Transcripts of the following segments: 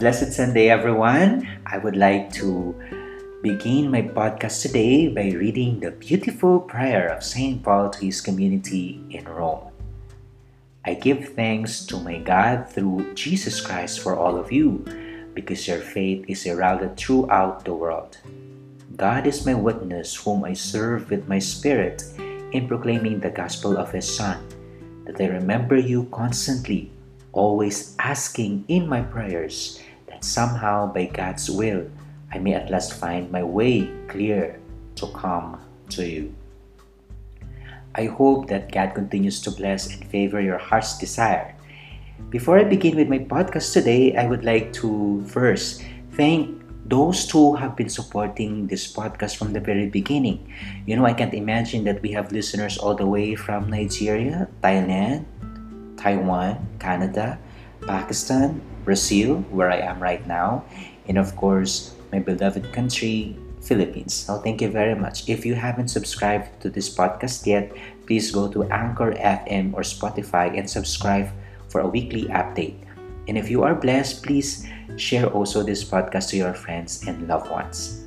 blessed Sunday, everyone. I would like to begin my podcast today by reading the beautiful prayer of St. Paul to his community in Rome. I give thanks to my God through Jesus Christ for all of you, because your faith is heralded throughout the world. God is my witness, whom I serve with my spirit in proclaiming the gospel of His Son, that I remember you constantly always asking in my prayers somehow by God's will I may at last find my way clear to come to you. I hope that God continues to bless and favor your heart's desire. Before I begin with my podcast today, I would like to first thank those who have been supporting this podcast from the very beginning. You know, I can't imagine that we have listeners all the way from Nigeria, Thailand, Taiwan, Canada, Pakistan, Brazil, where I am right now, and of course, my beloved country, Philippines. So thank you very much. If you haven't subscribed to this podcast yet, please go to Anchor FM or Spotify and subscribe for a weekly update. And if you are blessed, please share also this podcast to your friends and loved ones.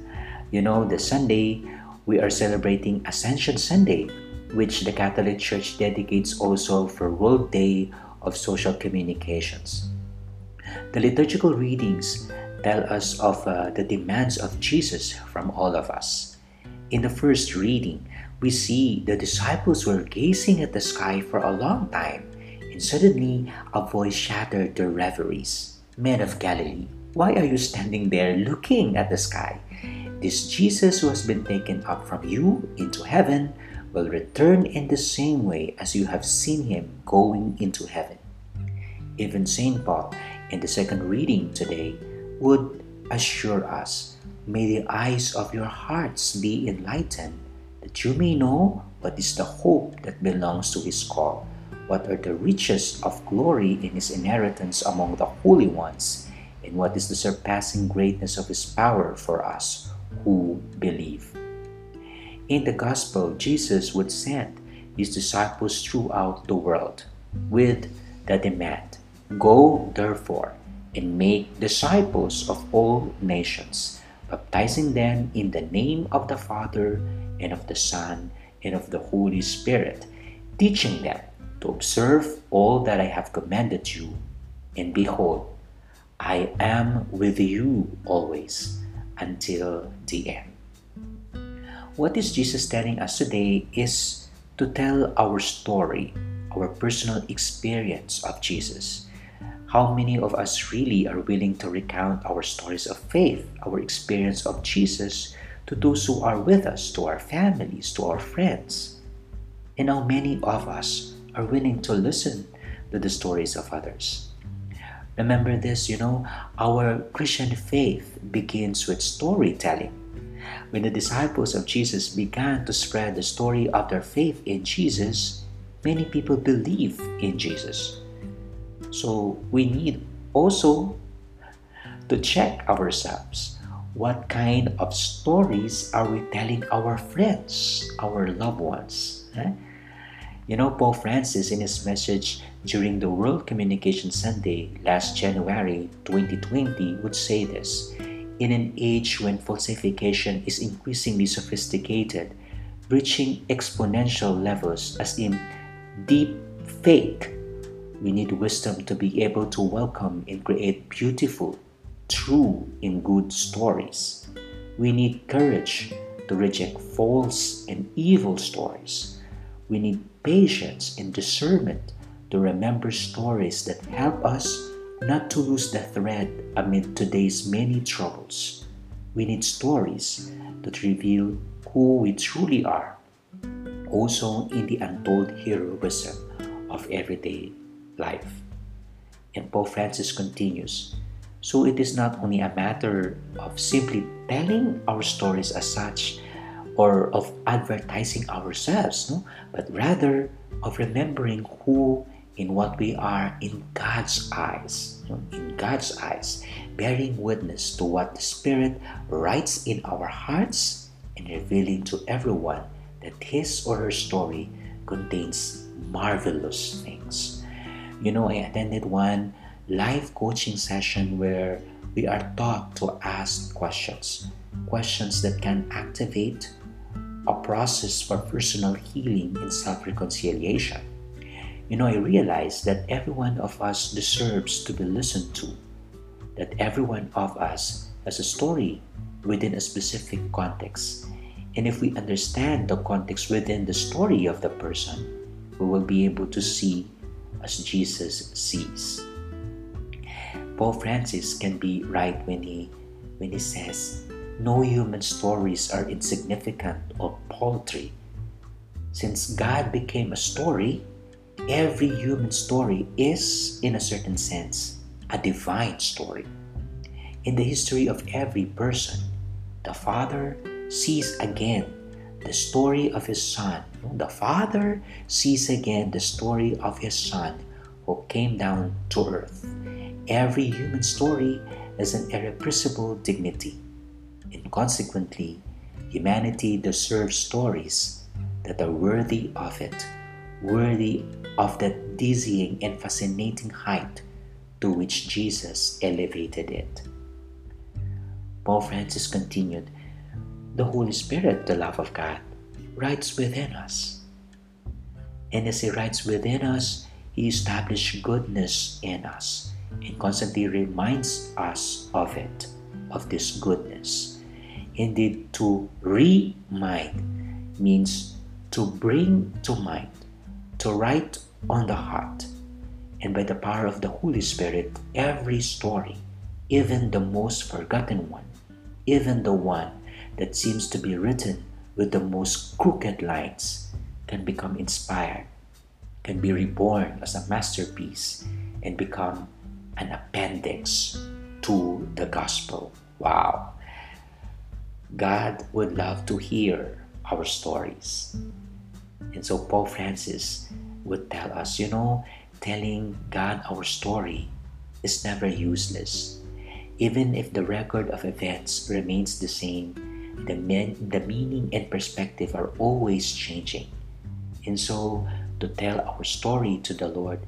You know, the Sunday, we are celebrating Ascension Sunday, which the Catholic Church dedicates also for World Day of Social Communications. The liturgical readings tell us of uh, the demands of Jesus from all of us. In the first reading, we see the disciples were gazing at the sky for a long time, and suddenly a voice shattered their reveries. Men of Galilee, why are you standing there looking at the sky? This Jesus who has been taken up from you into heaven will return in the same way as you have seen him going into heaven. Even St. Paul, in the second reading today, would assure us May the eyes of your hearts be enlightened, that you may know what is the hope that belongs to his call, what are the riches of glory in his inheritance among the holy ones, and what is the surpassing greatness of his power for us who believe. In the gospel, Jesus would send his disciples throughout the world with the demand Go, therefore, and make disciples of all nations, baptizing them in the name of the Father, and of the Son, and of the Holy Spirit, teaching them to observe all that I have commanded you. And behold, I am with you always until the end. What is Jesus telling us today is to tell our story, our personal experience of Jesus. How many of us really are willing to recount our stories of faith, our experience of Jesus to those who are with us, to our families, to our friends? And how many of us are willing to listen to the stories of others? Remember this, you know, our Christian faith begins with storytelling when the disciples of Jesus began to spread the story of their faith in Jesus, many people believe in Jesus. So we need also to check ourselves. What kind of stories are we telling our friends, our loved ones? Eh? You know, Pope Francis, in his message during the World Communication Sunday last January 2020, would say this in an age when falsification is increasingly sophisticated, reaching exponential levels as in deep fake, we need wisdom to be able to welcome and create beautiful, true, and good stories. We need courage to reject false and evil stories. We need patience and discernment to remember stories that help us not to lose the thread amid today's many troubles. We need stories that reveal who we truly are, also in the untold heroism of everyday life. And Pope Francis continues So it is not only a matter of simply telling our stories as such or of advertising ourselves, no? but rather of remembering who in what we are in God's eyes. In God's eyes, bearing witness to what the Spirit writes in our hearts and revealing to everyone that his or her story contains marvelous things. You know, I attended one live coaching session where we are taught to ask questions, questions that can activate a process for personal healing and self reconciliation. You know, I realize that every one of us deserves to be listened to, that every one of us has a story within a specific context. And if we understand the context within the story of the person, we will be able to see as Jesus sees. Pope Francis can be right when he when he says no human stories are insignificant or paltry. Since God became a story, every human story is, in a certain sense, a divine story. In the history of every person, the Father sees again the story of his Son. The Father sees again the story of his Son who came down to earth. Every human story has an irrepressible dignity, and consequently, humanity deserves stories that are worthy of it, worthy of that dizzying and fascinating height to which Jesus elevated it. Pope Francis continued, The Holy Spirit, the love of God, writes within us. And as He writes within us, He established goodness in us and constantly reminds us of it, of this goodness. Indeed, to remind means to bring to mind, to write on the heart. And by the power of the Holy Spirit, every story, even the most forgotten one, even the one that seems to be written with the most crooked lines, can become inspired, can be reborn as a masterpiece, and become an appendix to the gospel. Wow. God would love to hear our stories. And so Pope Francis would tell us, you know, telling God our story is never useless. Even if the record of events remains the same, the, men, the meaning and perspective are always changing. And so, to tell our story to the Lord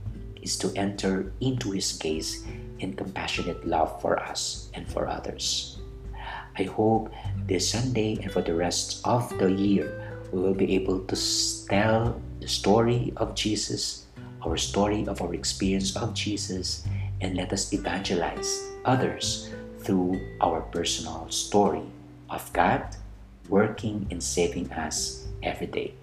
is to enter into His gaze and compassionate love for us and for others. I hope this Sunday and for the rest of the year, we will be able to tell the story of Jesus, our story of our experience of Jesus, and let us evangelize others through our personal story of God working and saving us every day.